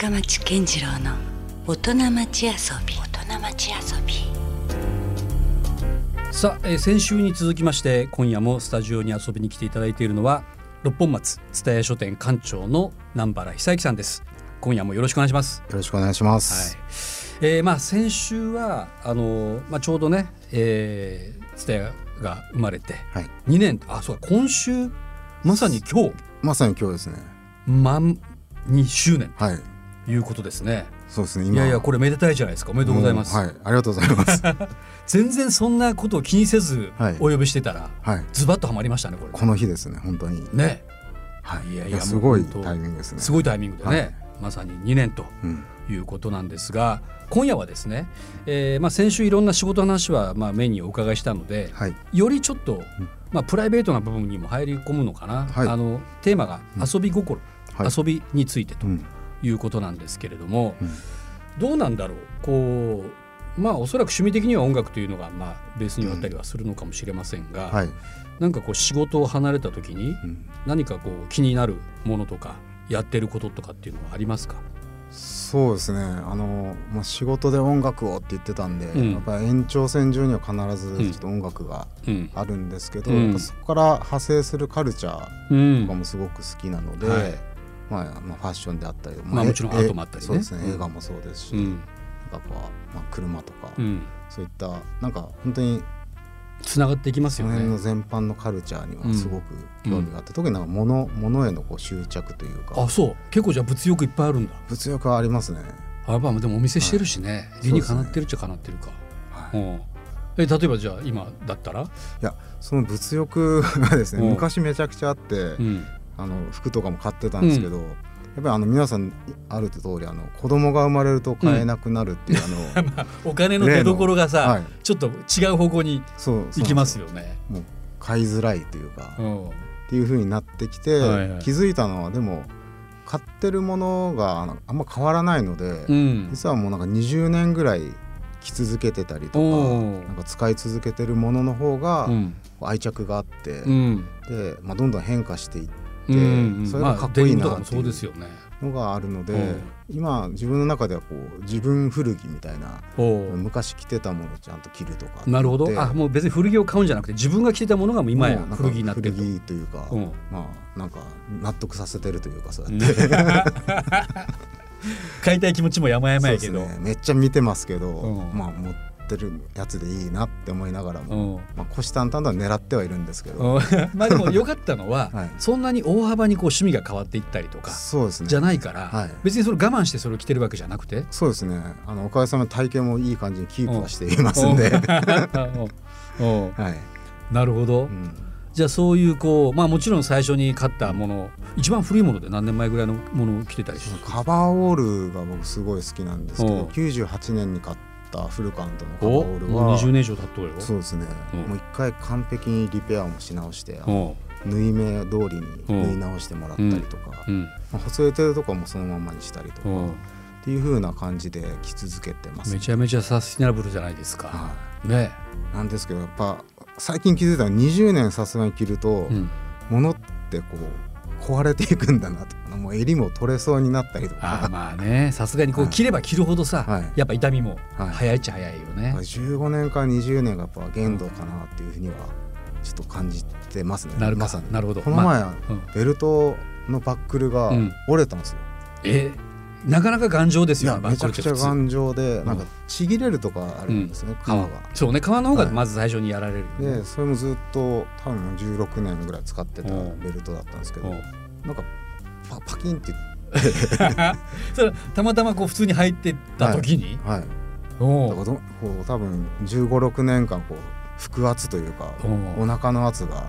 深町健次郎の大人町遊び。大人町遊び。さあ、えー先週に続きまして今夜もスタジオに遊びに来ていただいているのは六本松蔦屋書店館長の南原久之さんです。今夜もよろしくお願いします。よろしくお願いします。はい、えーまあ先週はあのまあちょうどね、えー、蔦屋が生まれてはい、2年あそうか今週まさに今日。まさに今日ですね。満2周年。はい、ということですね。そうですね。い今やいやこれめでたいじゃないですか。おめでとうございます、はい、ありがとうございます。全然そんなことを気にせずはい。お呼びしてたら、はい、ズバッとはまりましたねこれ。この日ですね、本当に。ね。はい、いやいやすごいタイミングですね。すごいタイミングでね、はい。まさに2年とうん、いうことなんですが今夜はですね、えーまあ、先週いろんな仕事の話はまあメインにお伺いしたのではい、よりちょっと、まあ、プライベートな部分にも入り込むのかな、はい。あのテーマが遊び心、はい。遊びについてと。うん、いうことなんですけれども、うん。どうなんだろう。こうまあおそらく趣味的には音楽というのがまあベースにはあったりはするのかもしれませんが、はい、なんかこう仕事を離れた時にうん、何かこう気になるものとかやってることとかっていうのはありますか？そうですね。あの、まあ、仕事で音楽をって言ってたんで、うん。やっぱり延長線上には必ずちょっと音楽がうん。あるんですけど、うん。そこから派生するカルチャーうんとかもすごく好きなので。はいまあ、まあ、ファッションであったり、まあもちろんえアートもあったりね。そうですね、うん。映画もそうですし、うん。なんかこう、まあ、車とか、うん。そういったなんか本当につながっていきますよその辺のね。全般のカルチャーにうん。はすごく興味があって、特になんか物物へのこう執着というか。あそう。結構じゃあ物欲いっぱいあるんだ。物欲はありますね。あやっぱでもお店してるしね、い。理にかなってるっちゃかなってるか。はい、いうん。え例えばじゃあ今だったら、やその物欲がですね、うん。昔めちゃくちゃあって、うん、あの服とかも買ってたんですけど、やっぱりあの皆さんある通りあの子供が生まれると買えなくなるっていう、あの お金の出所がさ、はい。ちょっと違う方向に行きますよよね。もう買いづらいというか、うん。っていう風になってきて、はいはい。気づいたのはでも買ってるものがあんま変わらないので、うん。実はもうなんか20年ぐらい着続けてたりとかなんか使い続けてるものの方がうん。愛着があって、うん。で、まあ、どんどん変化していってうんそれがかっこいいなっていう。ですよね。のがあるので、うん今自分の中ではこう自分古着みたいな昔着てたものをちゃんと着るとかなるほど。であもう別に古着を買うんじゃなくて自分が着てたものがもう今や古着になってると。古着というか、うん。まあなんか納得させてるというかそうやって、買いたい気持ちもやけど。そうですね、めっちゃ見てますけど、うん。まあ持ってるやつでいいなって思いながらうも、ん。まあ、虎視眈々とは狙ってはいるんですけど、うん。まあでも良かったのは、はい。そんなに大幅にこう趣味が変わっていったりとかそうですね。じゃないから、はい。別にそれ我慢してそれを着てるわけじゃなくて。そうですね。あのおかげさまで体型もいい感じにキープはしていますんで、はい。なるほど、うん、じゃあそういうこうまあもちろん最初に買ったもの一番古いもので何年前ぐらいのものを着てたりしカバーオールが僕すごい好きなんですけうん。ど98年に買ったフルカウントのカバーおオールもうは20年以上経っとるよ。そうですね、うん。もう一回完璧にリペアもし直して、うん。縫い目通りに縫い直してもらったりとか、うん。まあ、細れてるとこもそのままにしたりとか、うん。っていう風な感じで着続けてます、めちゃめちゃサスティナブルじゃないですか。はね。い、なんですけどやっぱ最近気づいたのは20年さすがに着ると、うん、物ってこう壊れていくんだなと。もう襟も取れそうになってりとか。まあね。さすがにこうはい着れば着るほどさ、はい。やっぱ痛みもはい。早いっちゃ早いよね。15年から20年がやっぱ限度かなっていうふうにはちょっと感じてますね。なるか、まさに。なるほど。この前、まあうん。ベルトのバックルがうん。折れたんですよ、え？なかなか頑丈ですいよね。めちゃくちゃ頑丈でなんかちぎれるとかあるんですね、皮が、うんそうね皮の方がはいまず最初にやられる。でそれもずっと多分16年ぐらい使ってたうんベルトだったんですけど、うん。なんかパパキンって。それたまたまこう普通に入ってった時に、はい。おう。だからどこう多分1 5 6年間こう腹圧というかお腹の圧が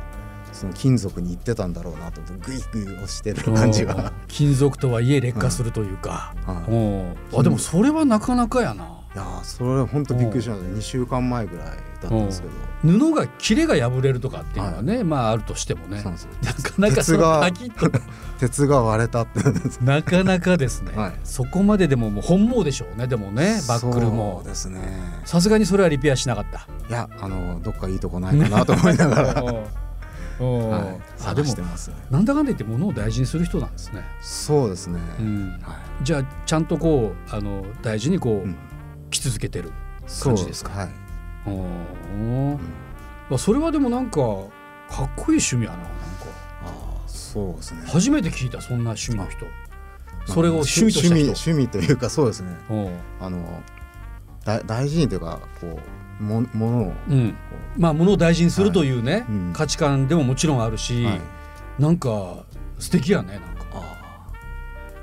その金属にいってたんだろうなとグイグイ押してる感じが、金属とはいえ劣化するというか、うあでもそれはなかなかやな。いやーそれ本当びっくりしました2週間前ぐらいだったんですけど。布が切れが破れるとかっていうのはね、まああるとしてもね。そうなかなかその鉄がパキッと。鉄が割れたってなかなかですね、はい。そこまででももう本望でしょうねでもねバックルも。そうですね。さすがにそれはリペアしなかった。いやあのどっかいいとこないかなと思いながら はい、あでもなんだかんだ言って物を大事にする人なんですね。そうですね、うん。はい。じゃあちゃんとこうあの大事にこう、うん。着続けてる感じですか？はい、おー。うん。まあそれはでもなんかかっこいい趣味やななんか。ああそうですね。初めて聞いたそんな趣味の人。それを趣味と趣味趣味というかそうですね。あのだ大事にというかこうもものをこうん。まあ物を大事にするというね、うん。価値観でももちろんあるし、う、はい、なんか素敵やねなんか。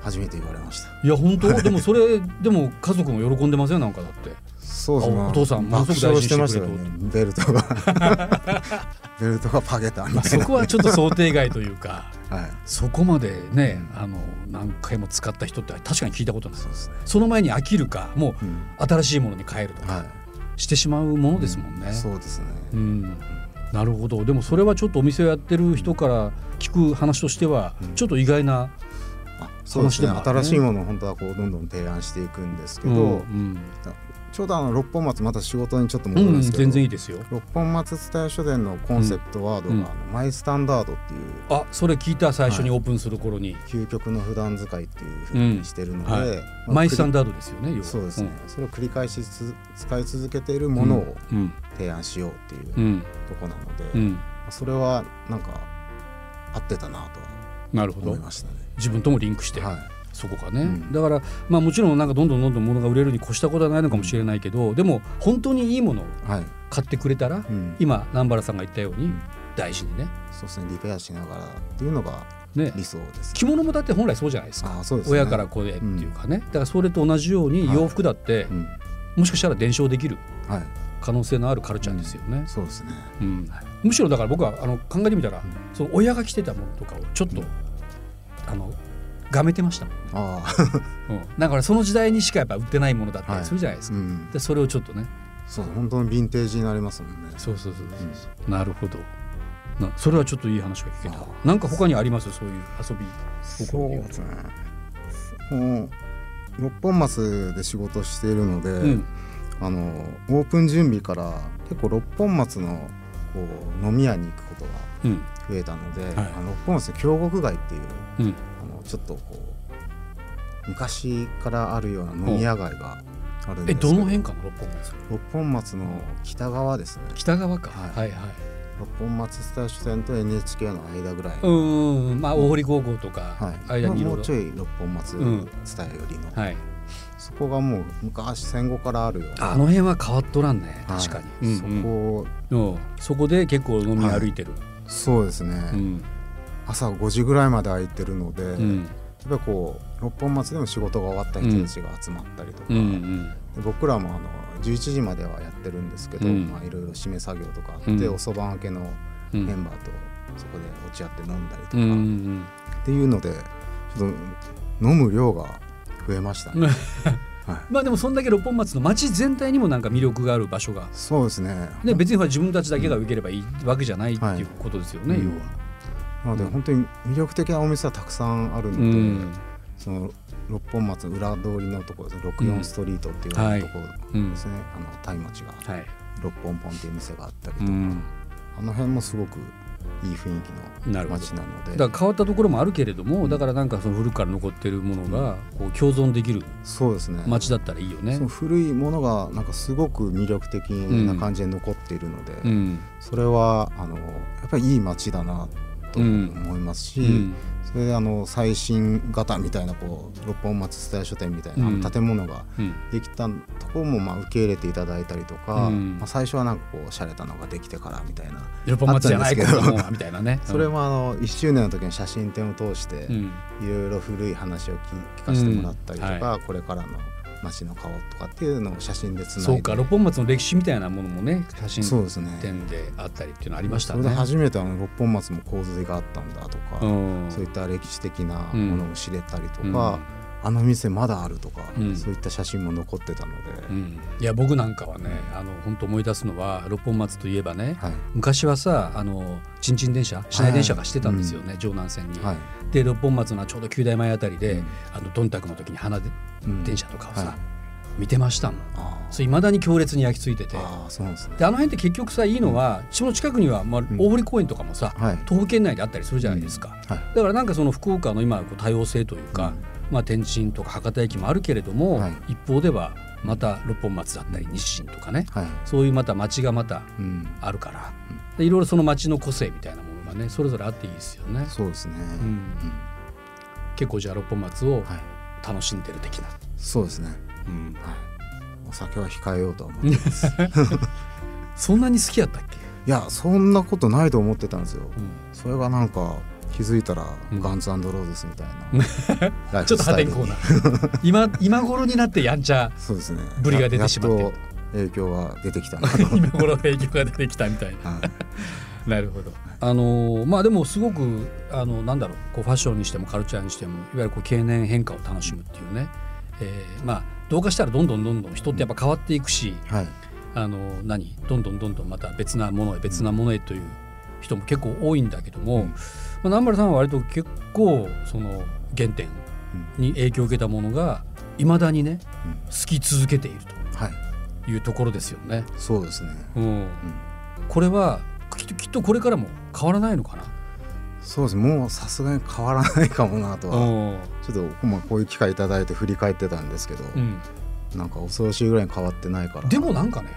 初めて言われました。いや本当？でもそれでも家族も喜んでますよなんかだって。そうですね。あお父さんもの爆すごく大事に笑ししてましたよね。ベルトが。ベルトがパゲたみまあ、たいな、そこはちょっと想定外というか。はい。そこまでねあの何回も使った人って確かに聞いたことない。そうですね。その前に飽きるかもう新しいものに変えるとか。はしてしまうものですもんね。いそうですね。うん。なるほど。でもそれはちょっとお店をやってる人から聞く話としてはうん。ちょっと意外な、あそうですね。新しいものを本当はこうどんどん提案していくんですけど、うんうんちょうどあの六本松また仕事にちょっとうん戻るんですけど、全然いいですよ。六本松伝え書店のコンセプトワードが、うん。あのマイスタンダードっていう。あそれ聞いた最初にオープンする頃に、究極の普段使いっていうふうにしてるので、はい。まあマイスタンダードですよねそうですね、それを繰り返しつ使い続けているものをうん。提案しようっていううん。とこなので、うん。それはなんか合ってたなとはなるほど。思いましたね。自分ともリンクして、はいそこがね、うん。だからまあもちろんなんかどんどんどんどん物が売れるに越したことはないのかもしれないけどでも本当にいいものをはい。買ってくれたら、うん。今南原さんが言ったようにん。大事にね。そうですねリペアしながらっていうのがね。理想です。着物もだって本来そうじゃないですか。ね。親から子へっていうかね、だからそれと同じようにはい。洋服だって、うん。もしかしたら伝承できるはい。可能性のあるカルチャーですよね、そうですね。うん。むしろだから僕はあの考えてみたら、その親が着てたものとかをちょっと、あのがめてましたあ うん、だからその時代にしかやっぱ売ってないものだったりはい。するじゃないですか、うん。でそれをちょっとね。そう本当にヴィンテージになりますもんね。そうそうそうそう、なるほど。なそれはちょっといい話が聞けた。なんか他にあります？そういう遊びそうですね。もう。六本松で仕事しているので、うん。あのオープン準備から結構六本松のこう飲み屋に行くことがうん。増えたので、はい。あの六本松の京極街っていううん。あのちょっとこう昔からあるような飲み屋街があるんでえすけど。どの辺かな？六本松。六本松の北側ですね。北側か、はい。はいはい。六本松スタジオ線と NHK の間ぐらい、うんうんまあ大堀高校とか、はい、間にいろいろ。もうちょい六本松うん。伝えよりの、はい。そこがもう昔戦後からあるような。あの辺は変わっとらんね。はい。確かに、そうんうん。こ、うん。そこで結構飲み歩いてる、そうですね、うん朝5時ぐらいまで空いてるので、やっうんぱりこう六本松でも仕事が終わった人たちが集まったりとか、うん僕らもあの11時まではやってるんですけど、うん。まあ、いろいろ締め作業とかあって、うん。おそば明けのうんメンバーとそこで落ち合って飲んだりとか、うんうっん。ていうのでちょっと飲む量が増えましたね。はい、まあでもそんだけ六本松の町全体にもなんか魅力がある場所が。そうですね。ね別に自分たちだけが受ければいいわけじゃないってはいいうことですよね、うん要は。なので本当に魅力的なお店はたくさんあるので、うん。その六本松裏通りのところですね。64ストリートっていうところですね、あのタイ町がはい。六本ポンっていう店があったりとか、うん。あの辺もすごくいい雰囲気の街なので。だから変わったところもあるけれども、だからなんかその古くから残ってるものがこう共存できるそうですね。街だったらいいよね。古いものがなんかすごく魅力的な感じで残っているので、うん。それはあのやっぱりいい街だなと思いますし、うん。それであの最新型みたいなこう六本松伝え書店みたいな建物がうん。できたところもまあ受け入れていただいたりとか、うん。まあ、最初はなんかこう洒落たのができてからみたいな六本松じゃないけど みたいなね。それもあの1周年の時に写真展を通してうん。いろいろ古い話を聞聞かせてもらったりとか、これからの街の顔とかっていうのを写真でつないで。そうか六本松の歴史みたいなものもね写真そうですね。展であったりっていうのありましたそれね。で初めてあの六本松も洪水があったんだとか、うん。そういった歴史的なものを知れたりとか、うんあの店まだあるとか、うん。そういった写真も残ってたので、うん。いや僕なんかはねあの本当思い出すのは六本松といえばね、はい。昔はさあのちんちん電車市内電車がしてたんですよね、城南線に。はい。で六本松のちょうど九大前あたりで、うん。あのどんたくの時に花でうん電車とかをさ、はい見てましたもん。あそれ未だに強烈に焼き付いてて。ああそうですね。であの辺って結局さいいのは、その近くには、まあ、大堀公園とかもさ、はい。徒歩圏内であったりするじゃないですか、はい。だからなんかその福岡の今こう多様性というか、まあ、天神とか博多駅もあるけれども、はい。一方ではまた六本松だったり日清とかね、はい。そういうまた町がまたうん。あるから、でいろいろその町の個性みたいなものがねそれぞれあっていいですよね。そうですね。うん。うん。結構じゃあ六本松をはい。楽しんでる的な、そうですね。うん。はい。お酒は控えようとは思ってます。そんなに好きやったっけ、いやそんなことないと思ってたんですよ。うん。それがなんか気づいたらうん。ガンズローゼスみたいなライちょっと破天荒な。今今頃になってやんちゃそうですね。ブリが出てしまって。ややっと影響が出てきた 今頃影響が出てきたみたいな。はい。なるほど。あのーまあでもすごくあのなんだろうこうファッションにしてもカルチャーにしてもいわゆるこう経年変化を楽しむっていうね、えーまあどうかしたらどんどんどんどん人ってやっぱ変わっていくし、はい。あの何？どんどんどんどんまた別なものへ別なものへという人も結構多いんだけども、うんまあ、南原さんは割と結構その原点に影響を受けたものがいまだにねうん。好き続けているはい。というところですよね。そうですね。うん。これはきっときっとこれからも変わらないのかな？そうですもうさすがに変わらないかもなとは。うん。ちょっと、まあ、こういう機会いただいて振り返ってたんですけど、うん。なんか恐ろしいぐらいに変わってないから。でもなんかね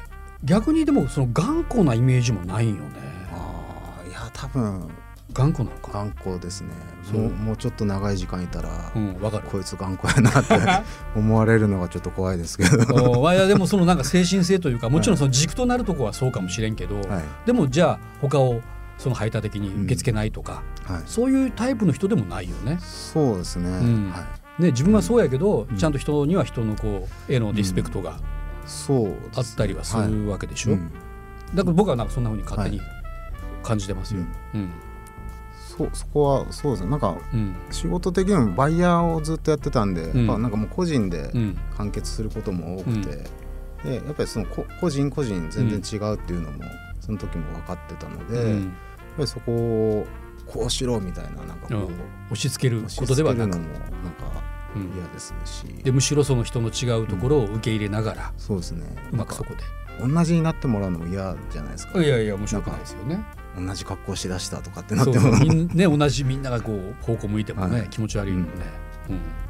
逆にでもその頑固なイメージもないんよね。ああいや多分頑固なのか？頑固ですね。もうもうちょっと長い時間いたら、うんわかる。こいつ頑固やなって 思われるのがちょっと怖いですけど。いやでもそのなんか精神性というかもちろんその軸となるとこはそうかもしれんけど、はい。でもじゃあ他をその排他的に受け付けないとか、はい。そういうタイプの人でもないよね。そうですね、ん。はい。ね自分はそうやけど、うん。ちゃんと人には人のこうへのリスペクトがあったりはすはいるわけでしょ、うん。だから僕はなんかそんな風に勝手に感じてますよ。うんそうそこはそうですね。なんかうん。仕事的にもバイヤーをずっとやってたんで、ん。やっぱなんかもう個人でうん。完結することも多くて、でやっぱりそのこ個人個人全然違うっていうのもその時も分かってたので、やっうんぱりそこをこうしろみたいななんかこう、うん。押し付けることではなく。もなんかうん。嫌ですし、でむしろその人の違うところを受け入れながら、そうですね。うまくそこで。同じになってもらうのも嫌じゃないですか。いやいや面白くないですよね。同じ格好しだしたとかってなっても。ね同じみんながこう方向向いてもね、はい。気持ち悪いもん。ね。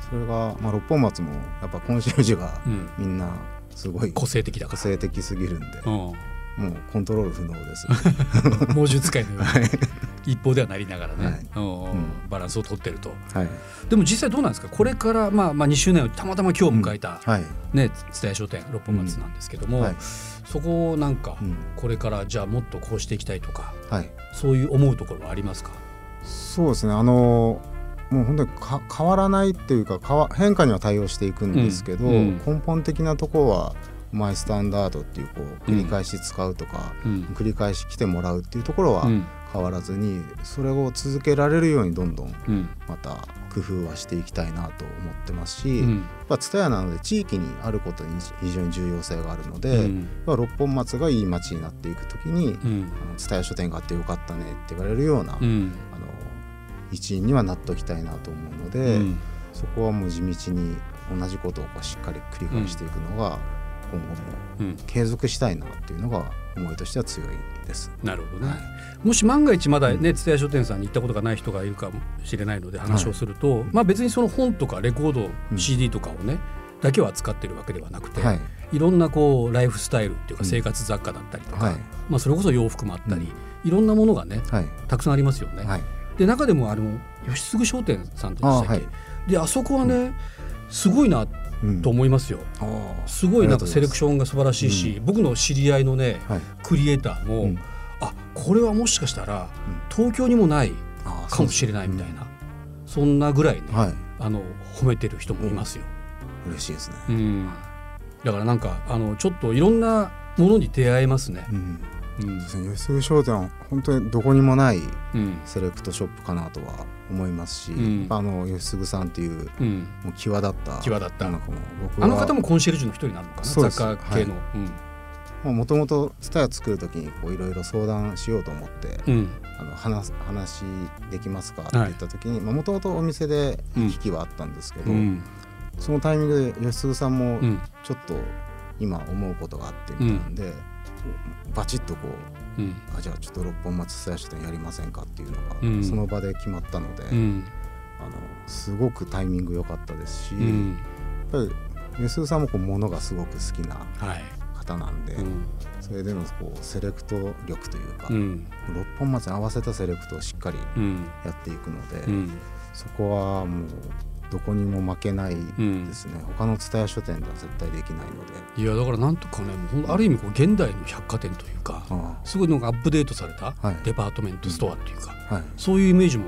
それが、まあ、六本松もやっぱコンシェルジュがうん。うんみんなすごい個性的だか個性的すぎるんで、ら。もうコントロール不能です、うん、猛獣使いのように一方ではなりながらね、はい。うん。うん。バランスを取ってると。はい。でも実際どうなんですか？これから、まあ、まあ2周年をたまたま今日迎えた、はい、ね蔦屋商店六本松なんですけども、はい。そこをなんかうん。これからじゃあもっとこうしていきたいとかはい、そういう思うところはありますか、そうですね。あのもう本当にか変わらないっていうか変化には対応していくんですけど、うん。うん。根本的なところはマイスタンダードっていうこう繰り返し使うとか、うん。繰り返し来てもらうっていうところはうん変わらずに、それを続けられるようにどんどんうん。また工夫はしていきたいなと思ってますし、うん。やっぱ蔦屋なので地域にあることに非常に重要性があるので、うん。やっぱ六本松がいい街になっていく時にうん「蔦屋書店があってよかったね」って言われるような、うん。あの一員にはなっておきたいなと思うので、うん。そこはもう地道に同じことをしっかり繰り返していくのが今後もうん継続したいなっていうのが思いとしては強いです。なるほどね、はいもし万が一まだうんね蔦屋書店さんに行ったことがない人がいるかもしれないので話をすると、まあ別にその本とかレコード、うん CD とかをねだけを扱ってるわけではなくて、はい。い、ろんなこうライフスタイルっていうかうん。生活雑貨だったりとか、はい。まあそれこそ洋服もあったり、いろんなものがねはい。たくさんありますよね。はい。で中でもあの吉継商店さんでしたっけ？あはい。であそこはね、すごいなうんと思いますよ。あーすごいなんかセレクショョンが素晴らしいし、僕の知り合いのねン、はい。クリエイターも、うん。あこれはもしかしたらうん。東京にもないかもしれないみたいなそん。なぐらいね、そうですあの褒めてる人もいますよ。うん。嬉しいですね。うん、だからなんかあのちょっといろんなものに出会えますね。うん。うん。そうですね。吉継商店は本当にどこにもないうん。セレクトショップかなとは思いますし、うん。あの吉継さんっていううん、もう際立った際立った。あの方もコンシェルジュの一人なのかな？雑貨系の。もともとツタヤ作る時にこういろいろ相談しようと思って、うん。うんあの話す話できますかって言った時にもともとお店で行き来はあったんですけど、うん。そのタイミングで吉嗣さんもうん。ちょっと今思うことがあってみたいなんで、バチッとこううん。あじゃあちょっと六本松蔦屋書店やりませんかっていうのが、うん。その場で決まったので、うん。あのすごくタイミング良かったですし、うん。やっぱり吉嗣さんもこう物がすごく好きなはい。方なんで、うん。それでのこうセレクト力というか、うん。六本松に合わせたセレクトをしっかりうん。やっていくので、うん。そこはもうどこにも負けないうんですね、他の蔦屋書店では絶対できないので。いやだからなんとかねもうある意味こう現代の百貨店というかあすごいなんかアップデートされたはい。デパートメントストアっていうか、あはい。そういうイメージも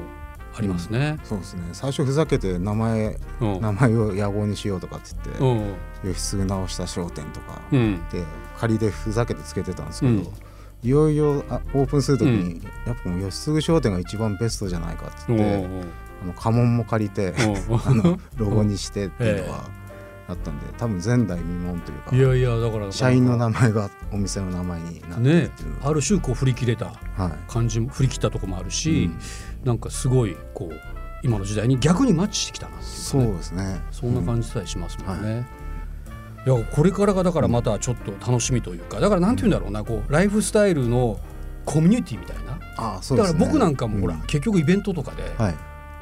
ありますね。そうですね。最初ふざけて名前うん。名前を野号にしようとかって言うってん吉継直した商店とかうん。で仮でふざけてつけてたんですけど、うん。いよいよあオープンする時に、うやっぱもう吉継商店が一番ベストじゃないかってって、あの家紋も借りてお あのロゴにしてっていうのが あったんで多分前代未聞というかいやいやだから社員の名前がお店の名前になってるねっていうのが、ある種こう振り切れたはい。感じも振り切ったとこもあるし、うん。なんかすごいこう今の時代に逆にマッチしてきたなっていうかそうねですね。そんな感じさえしますもんね。い。やこれからがだからまたちょっと楽しみというかだからなんて言うんだろうなこうライフスタイルのコミュニティみたいな。ああそうだからですね僕なんかもほら、うん。結局イベントとかで、はい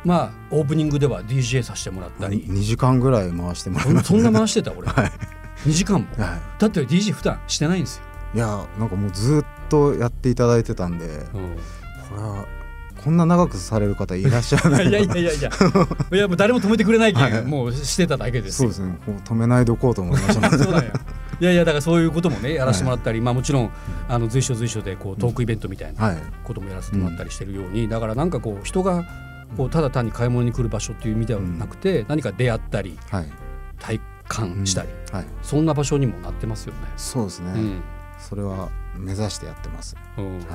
まあオープニングでは DJ させてもらったり、2時間ぐらい回してもらいそんまそんな回してた？俺、はい。2時間も、はだって DJ 普段してないんですよ、い、いやなんかもうずっとやっていただいてたんで。これはこんな長くされる方いらっしゃらない いやいやいやいや。いやもう誰も止めてくれないけん、はいもうしてただけですよ。そうですね。こう止めないでおこうと思いました。そうだよ。いやいやだからそういうこともねやらせてもらったり、まあもちろんあの随所随所でこうトークイベントみたいなはい。こともやらせてもらったりしてるように、だからなんかこう人がこうただ単に買い物に来る場所っていう意味ではなくて、何か出会ったりはい。体感したり、はい。そんな場所にもなってますよね。そうですね、うん。それは目指してやってます。うん。はい。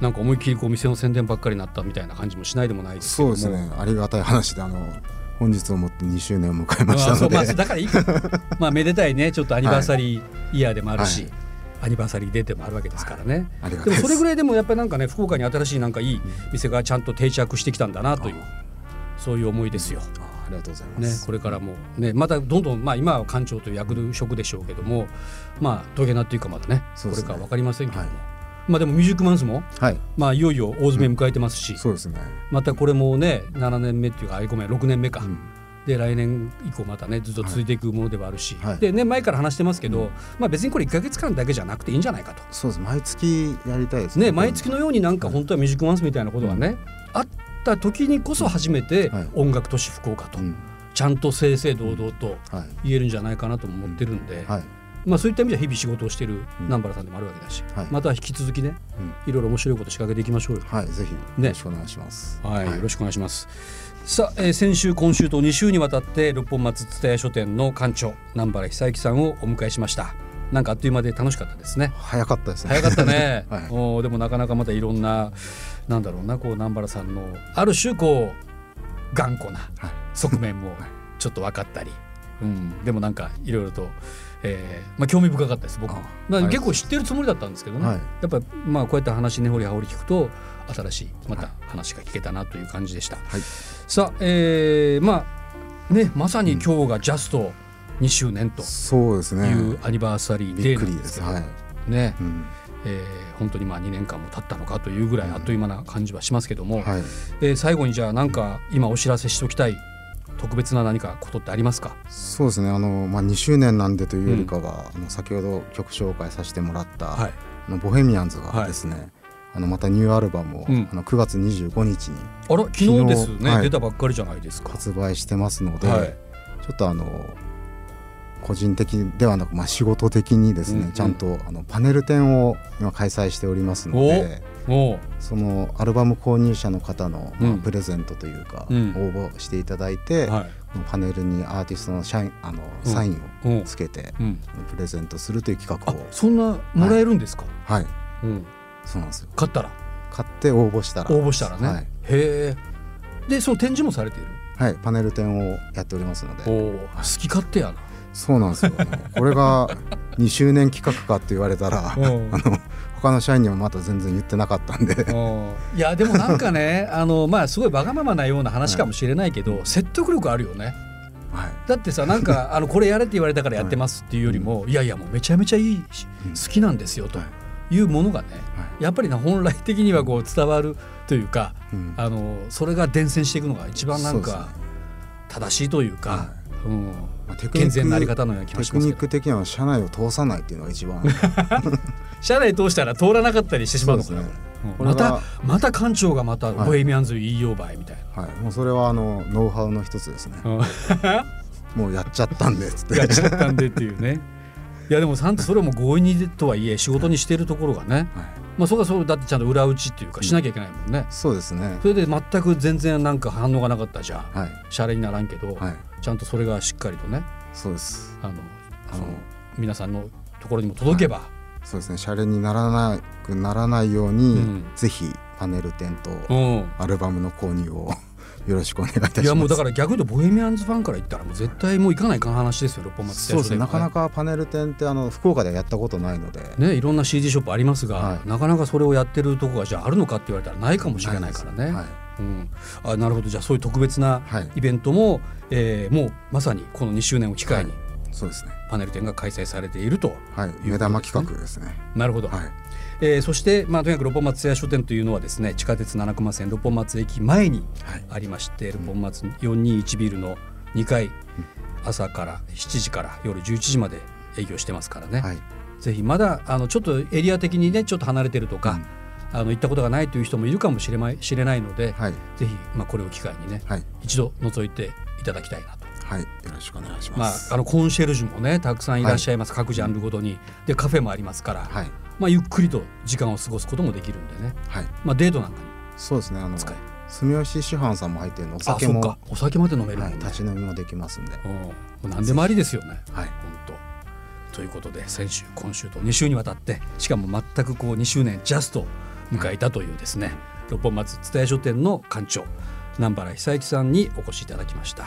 なんか思いっきりこう店の宣伝ばっかりになったみたいな感じもしないでもないですけども。そうですね。ありがたい話であの本日をもって2周年を迎えましたので、まあだからいいか。まあめでたいね。ちょっとアニバーサリーイヤーでもあるし、はいアニバーサリーデーでもあるわけですからね、ありがたいでもそれぐらいでもやっぱりなんかね福岡に新しいなんかいい店がちゃんと定着してきたんだなというそういう思いですよ。あありがとうございまねす、、これからも、ね、またどんどん、まあ、今は館長という役職でしょうけども、まあ、どげなっていうかまだねね。れから分かりませんけども、はい。まあ、でもミュージックマンスも、はい。まあ、いよいよ大詰め迎えてますし、そうですね、またこれもね7年目っていうかあごめん6年目か、うんで来年以降またねずっと続いていくものではあるし、はい。でね前から話してますけど、まあ、別にこれ1か月間だけじゃなくていいんじゃないかと。そうです。毎月やりたいですね、毎月のようになんか本当はミュージックマンスみたいなことがね、あった時にこそ初めてはい。音楽都市福岡と、うん。ちゃんと正々堂々とはい。言えるんじゃないかなとも思ってるんで、はい。まあ、そういった意味では日々仕事をしているうん。南原さんでもあるわけだし、はい。また引き続きねうん。いろいろ面白いこと仕掛けていきましょうよ。はい。ぜひね。よろしくお願いします、はい、よろしくお願いします。さあ、えー先週今週と2週にわたって六本松蔦屋書店の館長南原久之さんをお迎えしました。なんかあっという間で楽しかったですね。早かったですね。早かったね。はい。おーでもなかなかまたいろんななんだろうなこう南原さんのある種こう頑固なはい。側面もちょっと分かったり、うん、でもなんかいろいろと、えーまあ、興味深かったです僕。結構知ってるつもりだったんですけどね、はい。やっぱまあこうやって話根掘り葉掘り聞くと新しいまた話が聞けたなという感じでした、はい。さあ、えーまあねまさに今日がジャスト2周年とそうですね。いうアニバーサリーデーなんでけど、です。すはい、ね、うん。えー本当にまあ2年間も経ったのかというぐらいあっという間な感じはしますけども、はい。えー最後にじゃあなんか今お知らせしておきたい特別な何かことってありますか？そうですね。あの、まあ、2周年なんでというよりかは、あの先ほど曲紹介させてもらった、はい。あのボヘミアンズはいがですね、あのまたニューアルバムを、うん。あの9月25日にあら昨日ですね、はい。出たばっかりじゃないですか。発売してますので、はい。ちょっとあの個人的ではなく、まあ、仕事的にですね、うんうん。ちゃんとあのパネル展を今開催しておりますのでそのアルバム購入者の方の、まあうん。プレゼントというか、うん。応募していただいて、はい。このパネルにアーティストの社員あのうん。サインうん。をつけて、うん、プレゼントするという企画あをそんなもらえるんですか、はい。うん、そうなんですよ。買ったら？買って応募したら。応募したらね、はい。へえ。でその展示もされている？はい、パネル展をやっておりますので。おお好き勝手やな。そうなんですよ これが2周年企画かって言われたらあうん。の他の社員にもまだ全然言ってなかったんで。いやでもなんかねあのまあすごいわがままなような話かもしれないけど、説得力あるよね。はい。だってさなんかあのこれやれって言われたからやってますっていうよりも、いやいやもうめちゃめちゃいいし、うん。好きなんですよと。はいいうものがね、はやっぱりな本来的にはこう伝わるというか、うん。あのそれが伝染していくのが一番なんか正しいというか、はうん。まあ健全なあり方のような気がテしますけどクニック的には社内を通さないっていうのが一番社内通したら通らなかったりしてしまうのかな、ね。またまた館長がまたはい。ボヘミアンズ言いようばいみたいはい。もうそれはあのノウハウの一つですね。もうやっちゃったんでつって。やっちゃったんでっていうねいやでもちゃんとそれをもう強引にとはいえ仕事にしているところがね、はい。まあ、そこはそうだってちゃんと裏打ちっていうかしなきゃいけないもんね、そうですね。それで全く全然なんか反応がなかったじゃあはい。シャレにならんけど、はい。ちゃんとそれがしっかりとねそうです。あのあの皆さんのところにも届けば、そうですね。シャレにならなくならないように、うん。ぜひパネル展とうん。アルバムの購入をよろしくお願いいたします。いやもうだから逆に言うとボヘミアンズファンから言ったらもう絶対もう行かないかん話ですよ六本松そうですねなかなかかパネル展ってあの福岡ではやったことないので、ねいろんな CD ショップありますが、はい。なかなかそれをやってるとこがじゃああるのかって言われたらないかもしれないからね、はい。うん、あなるほど。じゃあそういう特別なはい。イベントも、えーもうまさにこの2周年を機会にそうですね。パネル展が開催されていると、はい。目玉企画ですね。なるほど、はい。えーそして、まあ、とにかく六本松艶書店というのはですね地下鉄七駒線六本松駅前にはい。ありまして、六本松421ビルの2階、朝から7時から夜11時まで営業してますからね、はい。ぜひまだあのちょっとエリア的にねちょっと離れてるとか、あの行ったことがないという人もいるかもしれまい知れないので、はい。ぜひ、まあ、これを機会にね、はい。一度覗いていただきたいな。と。はいよろしくお願いしまあます、、あのコンシェルジュもねたくさんいらっしゃいます、各ジャンルごとに。でカフェもありますから、はい。まあ、ゆっくりと時間を過ごすこともできるんでね、はい。まあ、デートなんかに。そうですねあの使住吉師範さんも入ってるのおあ酒も。そっか。お酒まで飲めるね、はい、立ち飲みもできますんで。何でもありですよね。はい。本当。ということで先週今週と2週にわたってしかも全くこう2周年ジャスト迎えたというですね、六本松蔦屋書店の館長南原久之さんにお越しいただきました